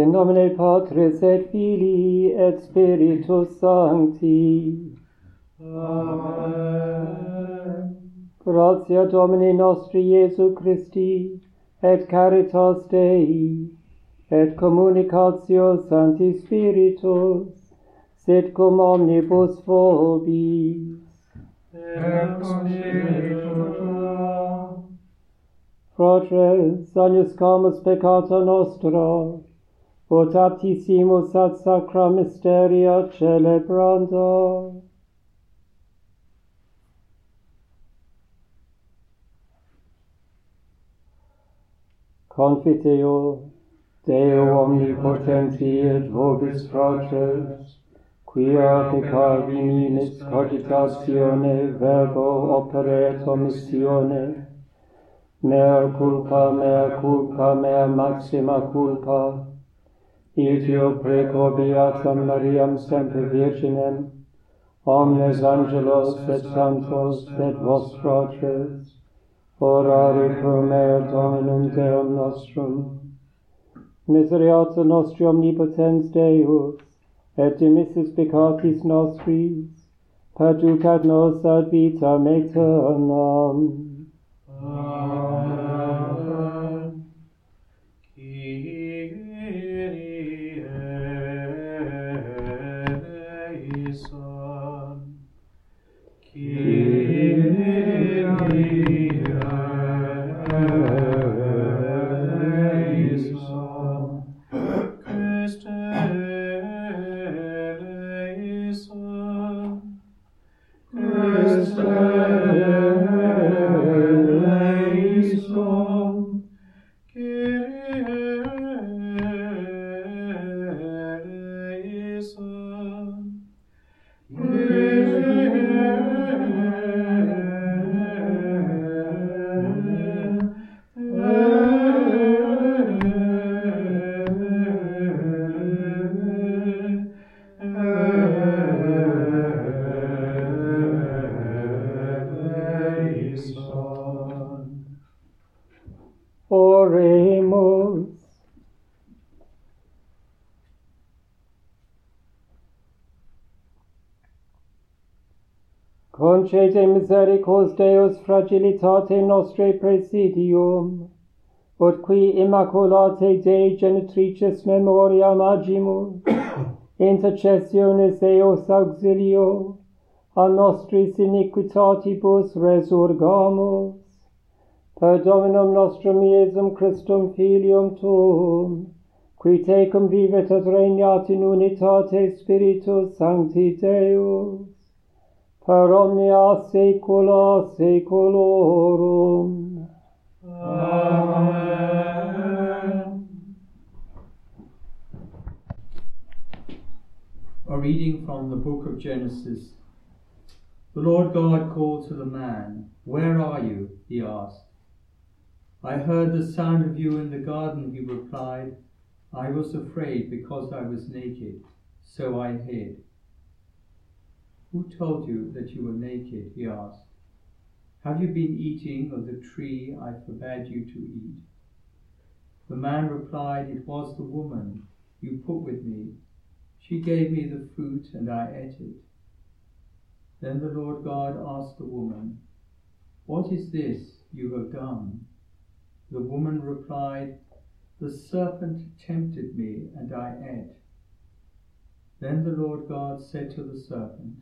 In nomine Patris et Filii et Spiritus Sancti. Amen. Gratia Domini nostri Iesu Christi, et caritas Dei, et communicatio Sancti Spiritus, sit cum omnibus vobis. Et cum Spiritu Tua. Fratres, agnoscamus peccata nostra, potaptissimus ad sacra mysteria celebrando. Confiteo, Deo omnipotenti et vobis fratres, quia ad minis cogitatione verbo opere et omissione, mea culpa, mea culpa, mea maxima culpa, Itio preco Beatam Mariam semper Virginem, omnes angelos et santos et vos fratres, orare pro me Dominum Deum nostrum. Miseriata nostri omnipotens Deus, et dimissis peccatis nostris, perducat nos ad vitam aeternam. concede misericors Deus fragilitate nostre presidium, ut qui immaculate Dei genitrices memoriam agimus, intercessiones eos auxilio, a nostris iniquitatibus resurgamus, per Dominum nostrum Iesum Christum Filium Tuum, qui tecum vivet et regnat in unitate Spiritus Sancti Deus, per omnia saecula. Amen. A reading from the book of Genesis. The Lord God called to the man, Where are you? he asked. I heard the sound of you in the garden, he replied. I was afraid because I was naked, so I hid. Who told you that you were naked? he asked. Have you been eating of the tree I forbade you to eat? The man replied, It was the woman you put with me. She gave me the fruit, and I ate it. Then the Lord God asked the woman, What is this you have done? The woman replied, The serpent tempted me, and I ate. Then the Lord God said to the serpent,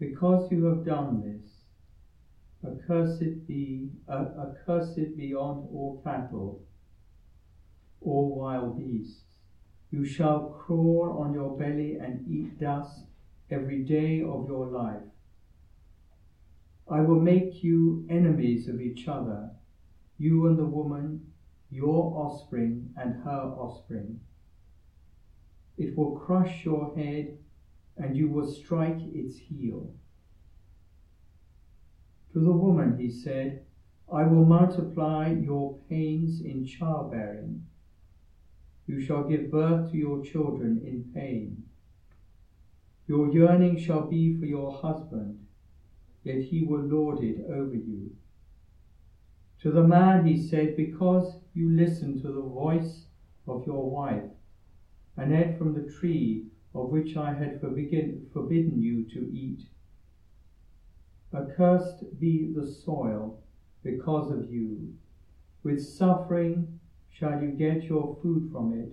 Because you have done this, accursed be, uh, accursed beyond all cattle, all wild beasts. You shall crawl on your belly and eat dust every day of your life. I will make you enemies of each other, you and the woman, your offspring and her offspring. It will crush your head, and you will strike its heel. To the woman he said, I will multiply your pains in childbearing. You shall give birth to your children in pain. Your yearning shall be for your husband, yet he will lord it over you. To the man he said, Because you listened to the voice of your wife, and ate from the tree of which I had forbidden you to eat. Accursed be the soil because of you. With suffering shall you get your food from it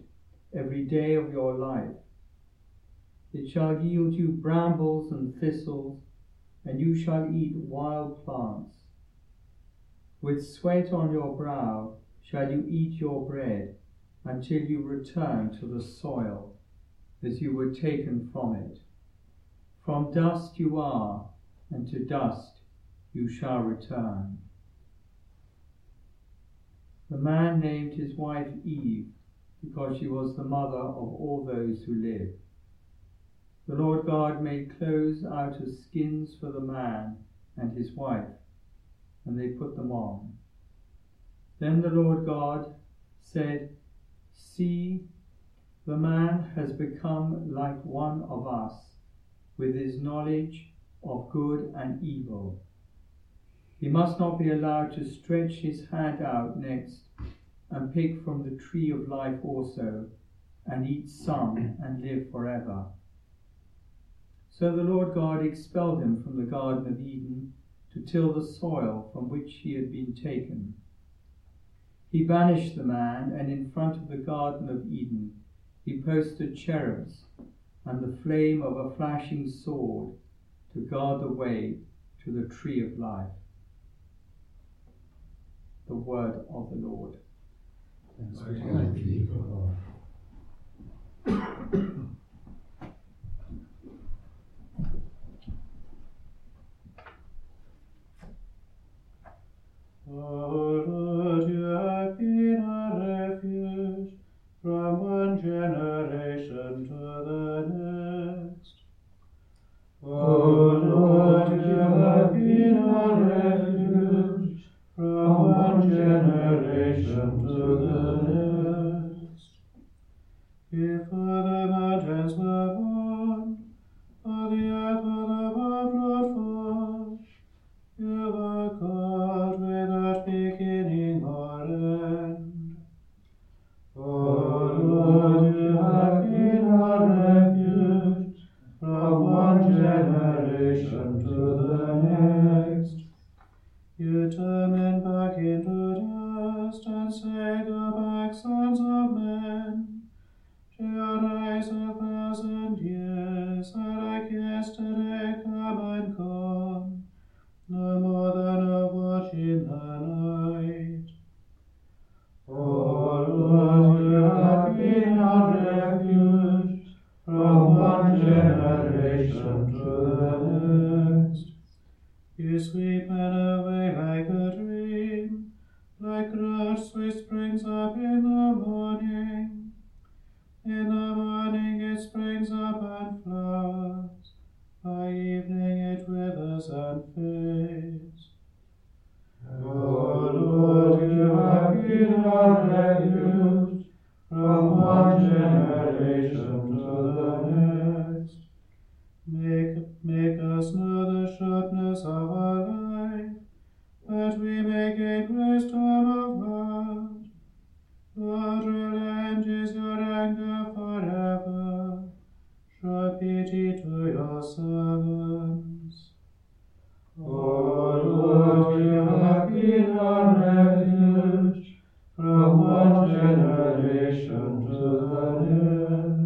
every day of your life. It shall yield you brambles and thistles, and you shall eat wild plants. With sweat on your brow shall you eat your bread until you return to the soil as you were taken from it. From dust you are and to dust you shall return. The man named his wife Eve, because she was the mother of all those who live. The Lord God made clothes out of skins for the man and his wife, and they put them on. Then the Lord God said, See, the man has become like one of us, with his knowledge of good and evil. He must not be allowed to stretch his hand out next and pick from the tree of life also, and eat some and live forever. So the Lord God expelled him from the Garden of Eden to till the soil from which he had been taken. He banished the man, and in front of the Garden of Eden he posted cherubs and the flame of a flashing sword to guard the way to the tree of life. The word of the Lord. Lord, generation to the generation to the next. You sweep men away like a dream, like grass which springs up in the morning. In the morning it springs up and flowers, by evening it withers and fades. O Lord, you have been a refuge from one generation to the next. Make, make us know the shortness of our life, that we may gain wisdom of God. Lord, relent is your anger forever. Show pity to your servants. O Lord, you have been our refuge from one generation to the next.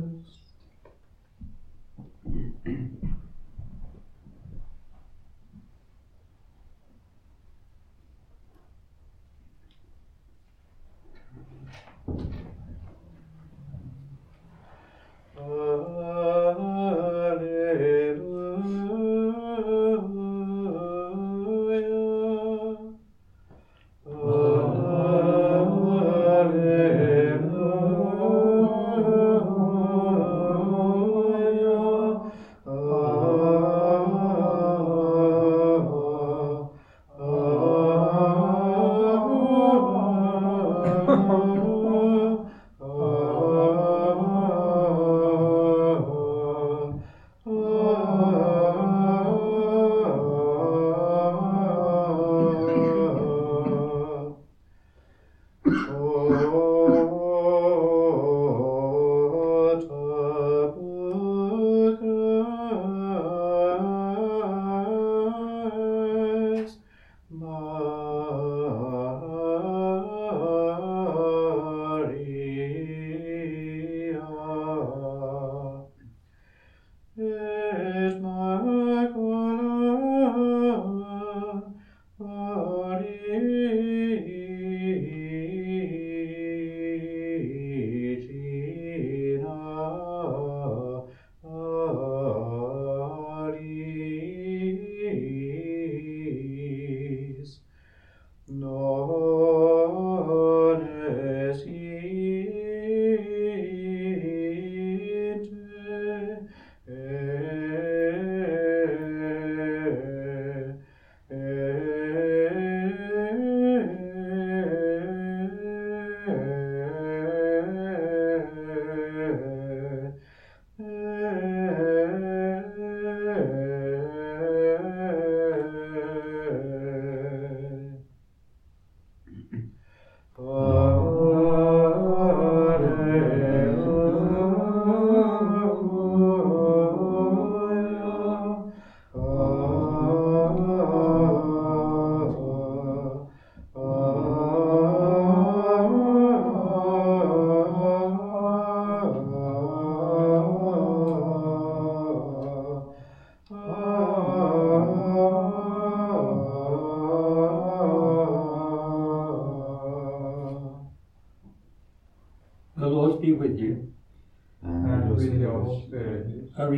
Oh.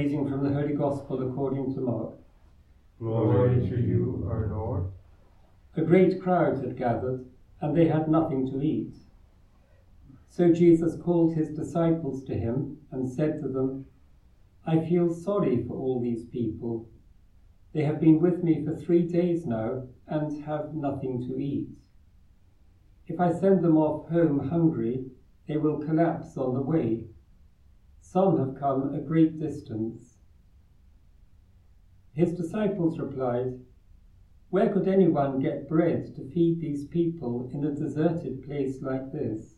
Reading from the Holy Gospel according to Mark. Glory to you, our Lord. A great crowd had gathered, and they had nothing to eat. So Jesus called his disciples to him and said to them, I feel sorry for all these people. They have been with me for three days now and have nothing to eat. If I send them off home hungry, they will collapse on the way. Some have come a great distance. His disciples replied, Where could anyone get bread to feed these people in a deserted place like this?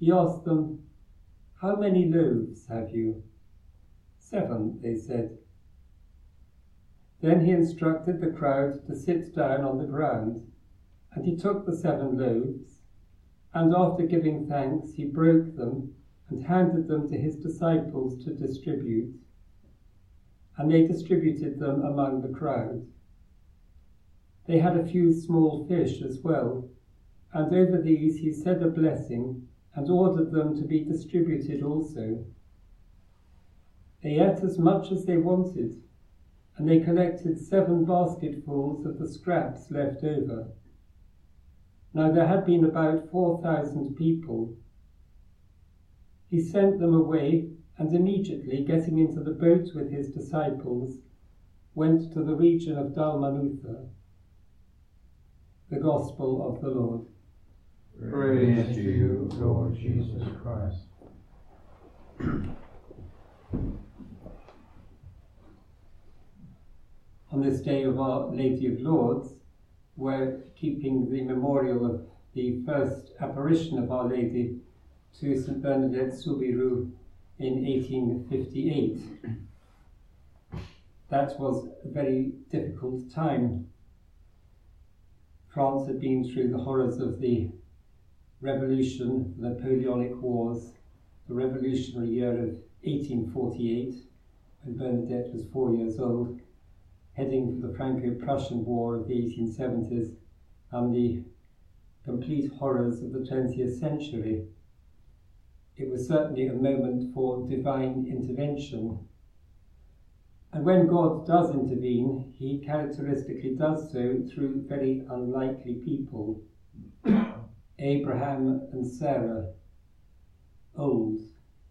He asked them, How many loaves have you? Seven, they said. Then he instructed the crowd to sit down on the ground, and he took the seven loaves, and after giving thanks, he broke them and handed them to his disciples to distribute. And they distributed them among the crowd. They had a few small fish as well, and over these he said a blessing and ordered them to be distributed also. They ate as much as they wanted, and they collected seven basketfuls of the scraps left over. Now there had been about four thousand people. He sent them away, and immediately getting into the boat with his disciples, went to the region of Dalmanutha. The Gospel of the Lord. Praise to you, Lord Jesus Christ. On this day of Our Lady of Lords, we're keeping the memorial of the first apparition of Our Lady to St. Bernadette Soubirous in 1858. That was a very difficult time. France had been through the horrors of the Revolution, the Napoleonic Wars, the Revolutionary year of 1848, when Bernadette was four years old, heading for the Franco-Prussian War of the 1870s, and the complete horrors of the 20th century. It was certainly a moment for divine intervention. And when God does intervene, he characteristically does so through very unlikely people. Abraham and Sarah, old,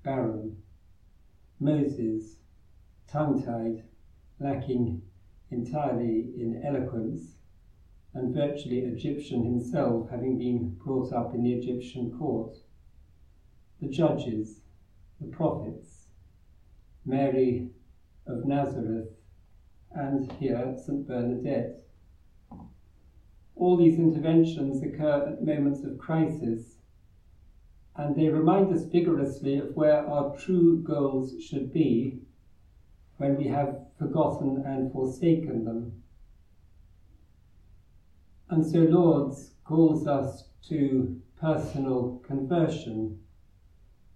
barren, Moses, tongue tied, lacking entirely in eloquence, and virtually Egyptian himself, having been brought up in the Egyptian court, the judges, the prophets, Mary of Nazareth, and here St. Bernadette. All these interventions occur at moments of crisis, and they remind us vigorously of where our true goals should be when we have forgotten and forsaken them. And so Lourdes calls us to personal conversion,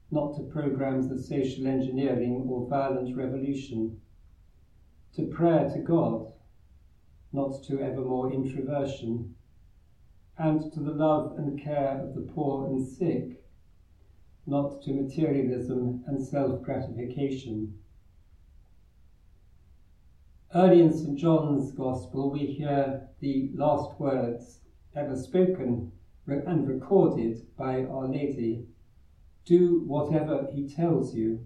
not to programs of social engineering or violent revolution, to prayer to God, not to evermore introversion, and to the love and care of the poor and sick, not to materialism and self gratification. Early in St. John's Gospel, we hear the last words ever spoken and recorded by Our Lady do whatever he tells you.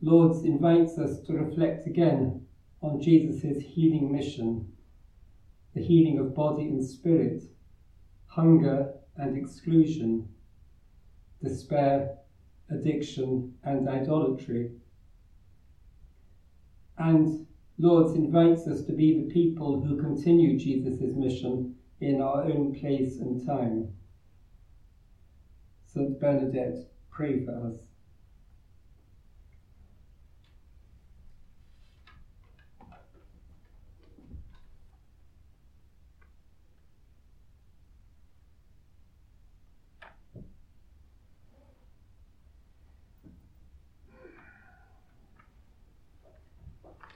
Lourdes invites us to reflect again on Jesus' healing mission, the healing of body and spirit, hunger and exclusion, despair, addiction, and idolatry and Lourdes invites us to be the people who continue Jesus' mission in our own place and time. St. Bernadette, pray for us.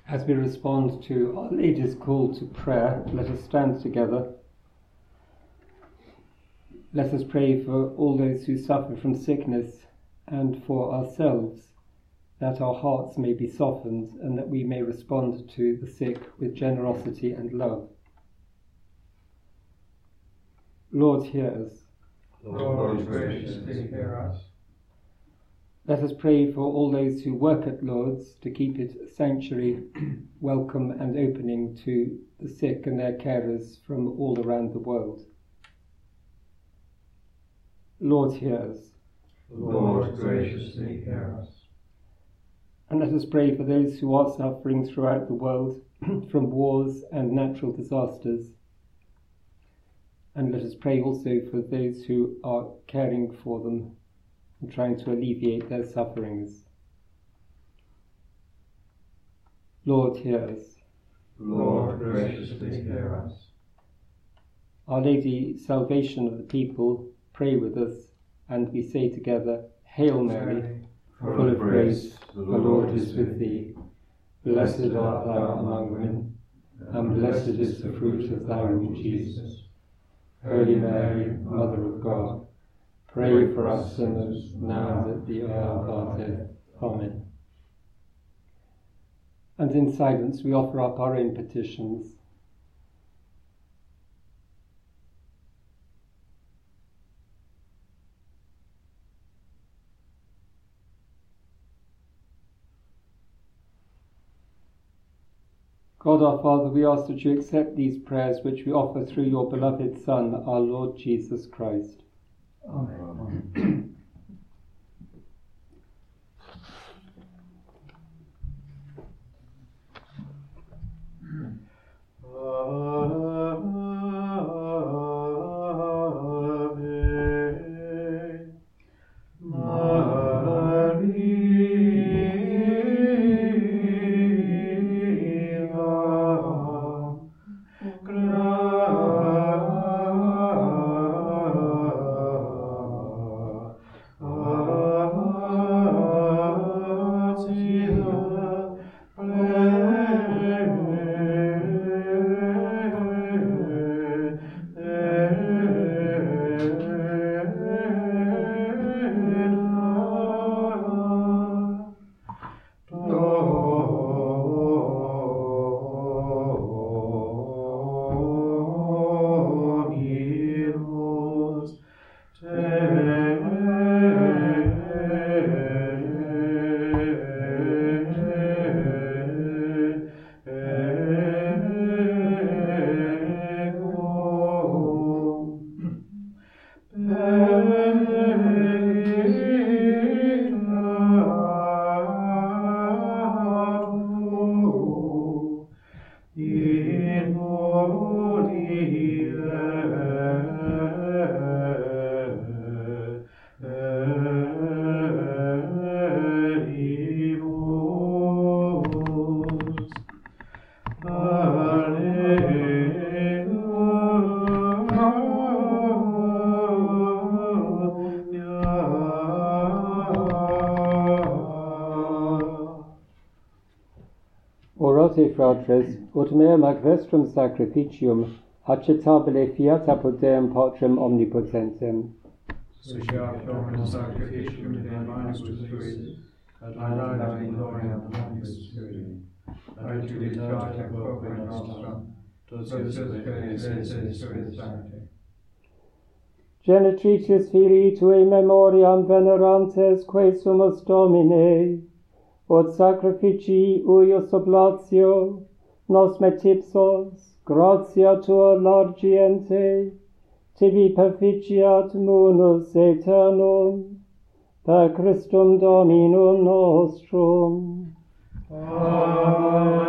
As we respond to Our Lady's call to prayer, let us stand together. Let us pray for all those who suffer from sickness and for ourselves, that our hearts may be softened and that we may respond to the sick with generosity and love. Lord, hear us. Lord, graciously hear us. Let us pray for all those who work at Lord's to keep it a sanctuary, welcome and opening to the sick and their carers from all around the world. Lord, hear us. Lord, graciously hear us. And let us pray for those who are suffering throughout the world from wars and natural disasters. And let us pray also for those who are caring for them and trying to alleviate their sufferings. Lord, hear us. Lord, graciously hear us. Our Lady, salvation of the people, pray with us, and we say together, Hail Mary, full of grace, the Lord is with thee. Blessed art thou among women, and blessed is the fruit of thy womb, Jesus. Holy Mary, Mother of God, pray for us sinners, now and at the hour of our death. Amen. And in silence we offer up our own petitions. God our Father, we ask that you accept these prayers which we offer through your beloved Son, our Lord Jesus Christ. Amen. Ave fratres, ut meam ac vestrum sacrificium, acceptabile fiat apodem patrem omnipotentem. Suciat omnes sacrificium de manus tui, ad laedam in gloriam omnis tui, ad utilitate corpore nostrum, totus et canis esse suitate. Genetrices filii tui memoriam venerantes, quae sumus Domine, ut sacrificii uius oblatio nos metipsos, gratia tua largiente, tibi perficiat munus aeternum, per Christum Dominum nostrum. Amen.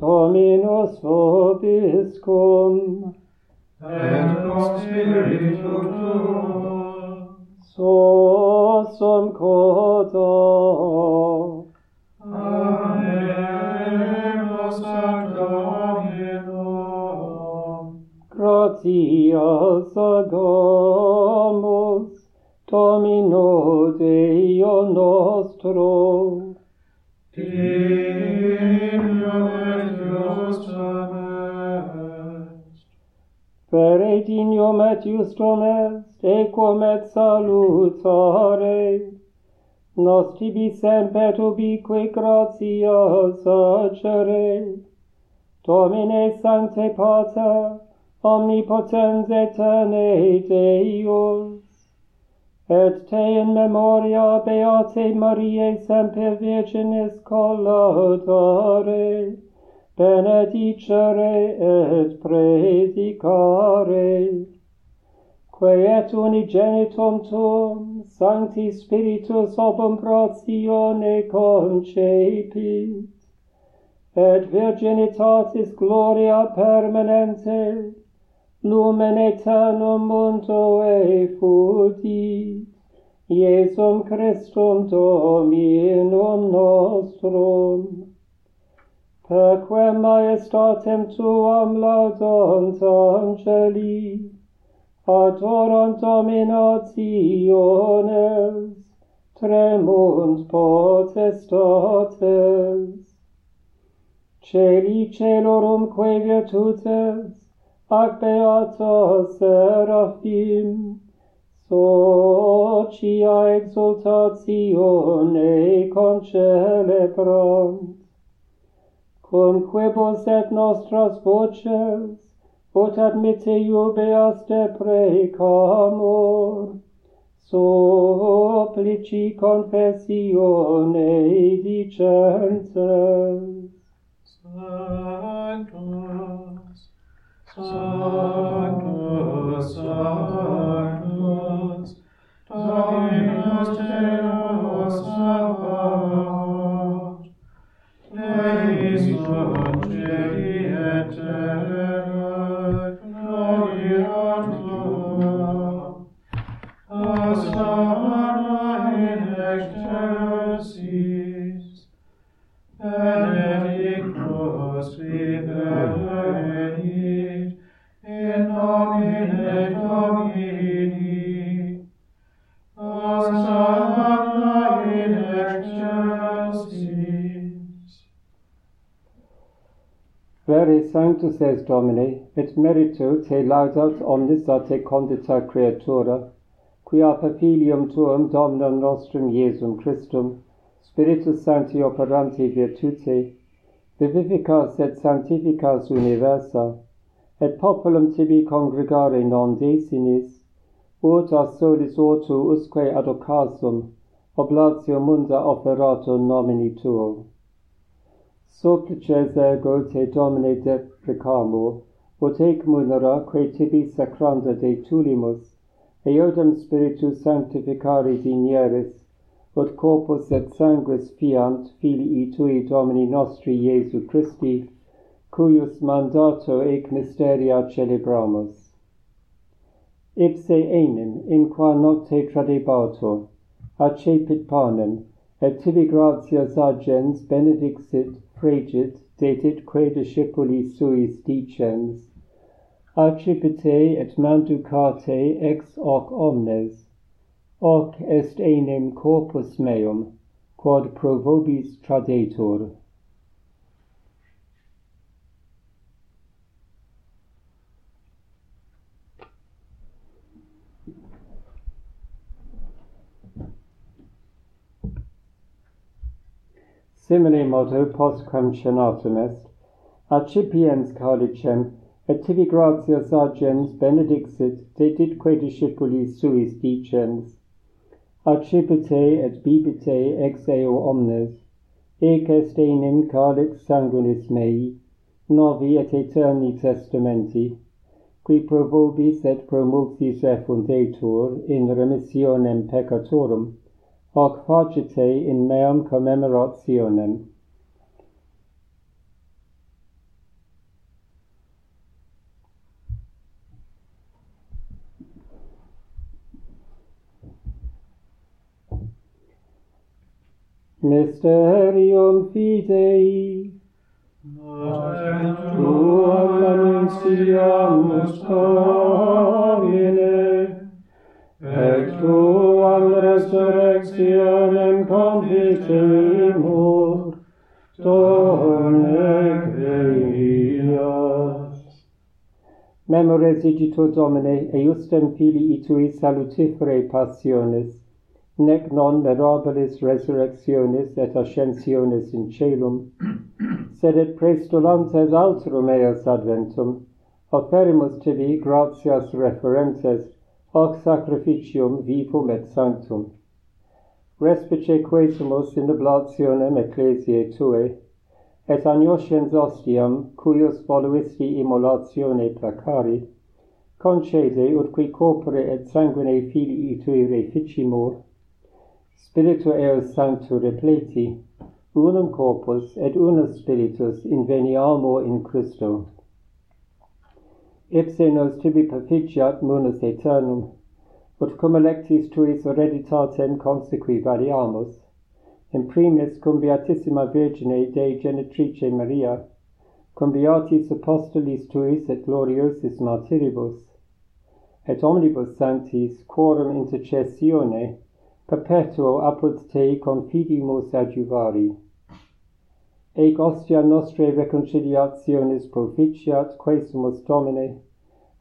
Dominus vobiscum, et nos spiritu tuum, so som koto anemos ad domino gratias ad domus domino deo nostro Peretignum et justum est, Tecum et salutare, Nostri semper ubique gratia sacere, Domine sancte pater, omnipotens eterne Deus, et te in memoria Beate Mariae semper Virginis collaudare, benedicere et predicare, quae et unigenitum tuum sancti spiritus obum ratione concepit. Et virginitatis gloria permanente lumen aeternum mundo effudit Iesum Christum Dominum nostrum, per quem majestatem tuam laudant angeli, adorant dominationes, tremunt potestates. Celi celorumque virtutes, ac beata seraphim, socia exultatione concelebrant, Cum quibus et nostras voces, Botat iubeas de precamor, Soplici confessione dicentes. Sanctus, Sanctus, Sanctus, Dominus Deus, Sanctus, Sanctus est Domine, et merito te laudat omnis a te condita creatura, qui per filium tuum Domnum nostrum Iesum Christum, Spiritus Sancti operanti virtute, vivificas et sanctificas universa, et populum tibi congregare non desinis, ut a solis ortu usque ad occasum, oblatio munda operato nomini tuo. Sub Cese Gote Domine de ut ec munera, quae tibi sacranda de tulimus, eodem spiritus sanctificari dinieris, ut corpus et sanguis fiant filii tui Domini nostri Iesu Christi, cuius mandato ec mysteria celebramus. Ipse enim, in qua nocte tradebato, accepit panem, et tibi gratias agens benedixit, pregit, detit quae discipuli suis dicens, accipite et manducate ex hoc omnes, hoc est enim corpus meum, quod pro vobis tradetur. Simile modo postquam cenatum est, accipiens caudicem, et tibi gratias agens benedixit, deditque discipulis suis dicens, accipite et bibite ex eo omnes, ec est enim calix sanguinis mei, novi et aeterni testamenti, qui pro vobis et pro multis effundetur in remissionem peccatorum, hoc facite in meam commemorationem. Mysterium fidei, Mater tuam annunciamus resurrectionem convicemur, Dominec venias. Memores igitur Domine, eustem filii tui salutifere passiones, nec non mirabilis resurrectionis et ascensionis in celum, sed et prestulantes altrum eos adventum, offerimus tibi gratias referentes, hoc sacrificium vivum et sanctum respice quesumus in oblationem ecclesiae tuae, et agnoscens ostiam, cuius voluisti immolatione placari, concede ut qui corpore et sanguine filii tui reficimur, spiritu eos sanctu repleti, unum corpus et unus spiritus inveniamur in Christo. Ipse nos tibi perficiat munus aeternum, ut cum electis tuis hereditatem consequi variamus, in primis cum Beatissima Virgine Dei Genetrice Maria, cum Beatis Apostolis tuis et gloriosis martyribus, et omnibus sanctis quorum intercessione perpetuo apud Tei confidimus adjuvari. Ec ostia nostre reconciliationis proficiat, quesumus Domine,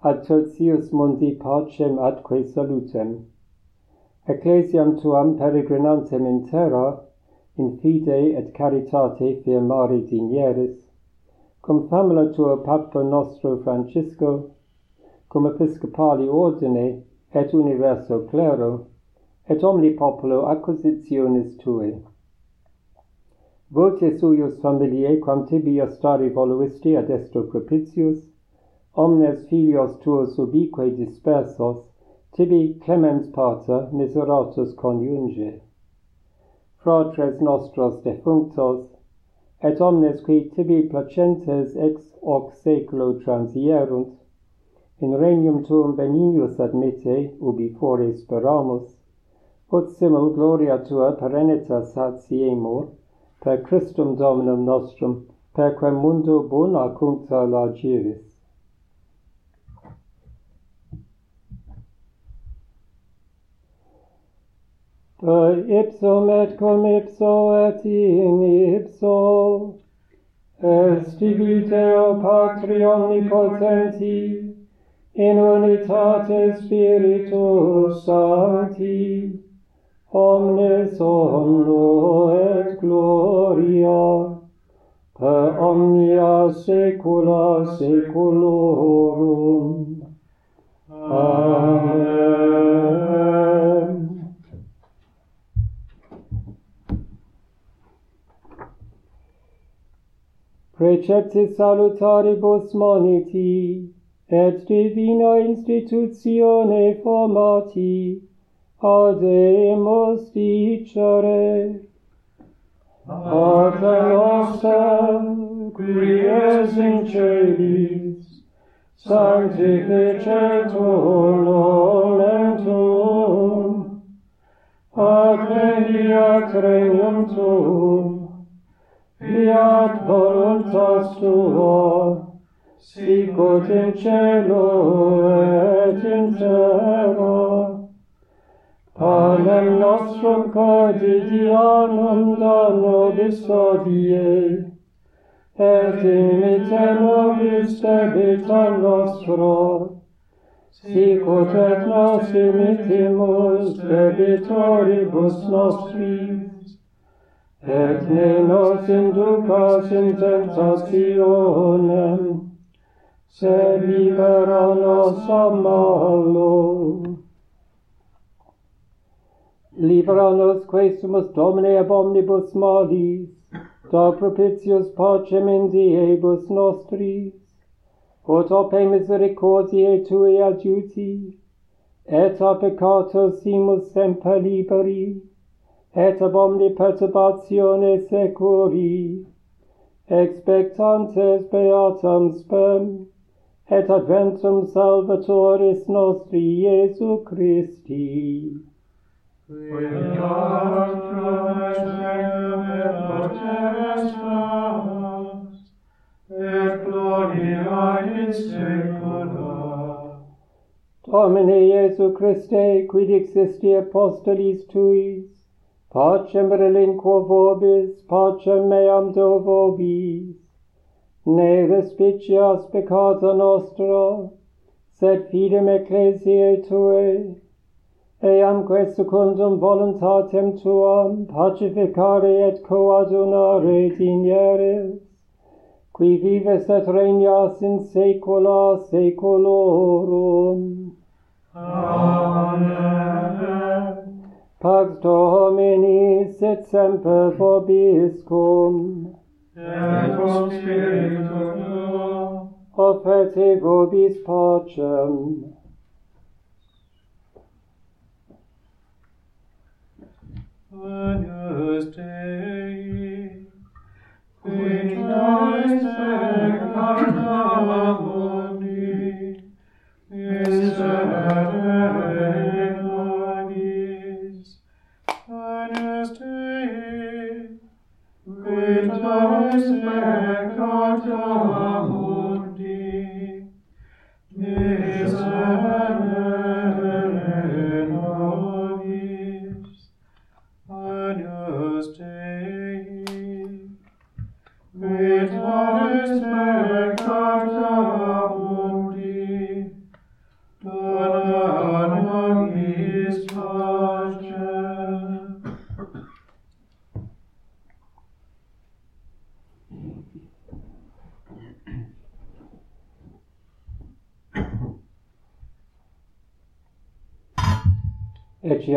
ad tertius mundi pacem atque salutem. Ecclesiam tuam peregrinantem in terra, in fide et caritate firmare dinieris, cum famula tua Papa nostro Francisco, cum episcopali ordine et universo clero, et omni populo acquisitionis tuae. Voce suius familiae quam tibi astari voluisti ad estro propitius, omnes filios tuos ubique dispersos, tibi clemens pater miseratus coniunge. Fratres nostros defunctos, et omnes qui tibi placentes ex hoc seculo transierunt, in regnum tuum benignus admite, ubi fore speramus, ut simul gloria tua perennitas satiemur, per Christum Dominum nostrum, per quem mundo bona cuncta largiris. ipsum et cum ipso et in ipso est igliteo patri omnipotenti in unitate spiritus sancti omnes omno et gloria per omnia saecula saeculorum. Amen. Preceptis salutaribus moniti, et divina institutione formati, audemus dicere. Pater nostra, qui es in celis, sanctificetur nomen tuum, ad veniat regnum tuum, fiat voluntas tua, sicut in cielo et in terra. Panem nostrum quotidianum da nobis odie, et imite nobis debita nostra, sicut et nos imitimus debitoribus nostris et ne nos inducas in tentationem, se libera nos a malo. Libera nos quesumus Domine ab omnibus malis, da propitius pacem in diebus nostris, ut ope misericordiae Tui adiuti, et a peccato simus semper liberi, et ab omni perturbatione securi, expectantes beatam spem, et adventum salvatoris nostri Iesu Christi. Quid autem et regnum et poteres Tuas, et gloria in saecula. Domine Iesu Christe, quid existi apostolis Tuis, Pacem relinquo vobis, pacem meam do vobis. Ne respicias peccata nostra, sed fidem ecclesiae tuae, eamque secundum voluntatem tuam pacificare et coadunare digneris, qui vives et regnas in saecula saeculorum. Amen. Pax Domini sit semper vobiscum. Et cum spiritu tuo. Offerte vobis pacem. Agnus Dei, qui nois te carnamus,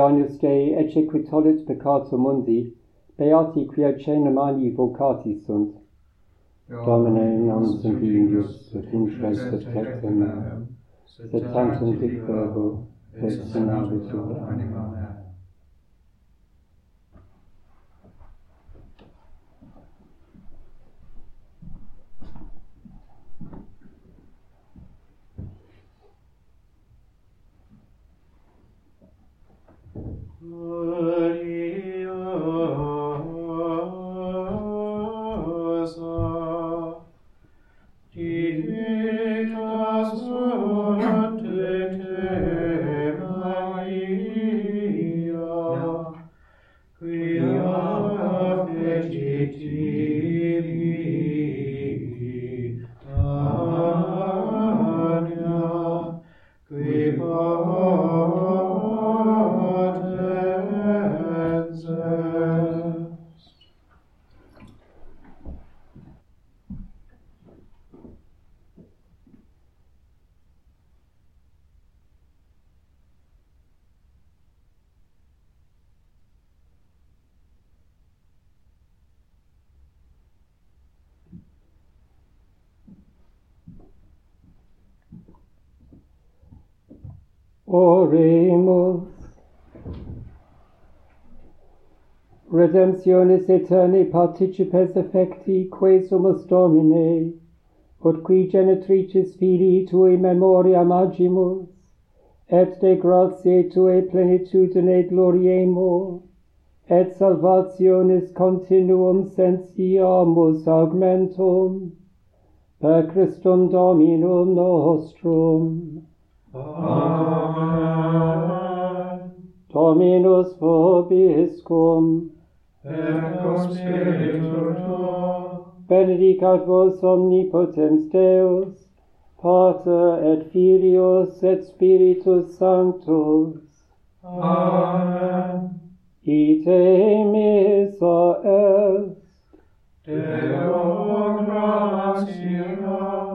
Christianus Dei ecce qui tollit peccato mundi, beati quia cenomani vocati sunt. Domine, nam sunt ingius, et intres et tectum meum, sed tantum dic verbo, et sanabitur anima mea. redemptionis aeterni participes effecti quae sumus Domine, ut qui genetricis filii tui memoria magimus, et de gratiae tuae plenitudine gloriemur, et salvationis continuum sensiamus augmentum, per Christum Dominum nostrum. Amen. Dominus vobiscum et cum spiritu tuo. Benedicat vos omnipotens Deus, Pater et Filius et Spiritus Sanctus. Amen. Ite missa est. Deo gratia,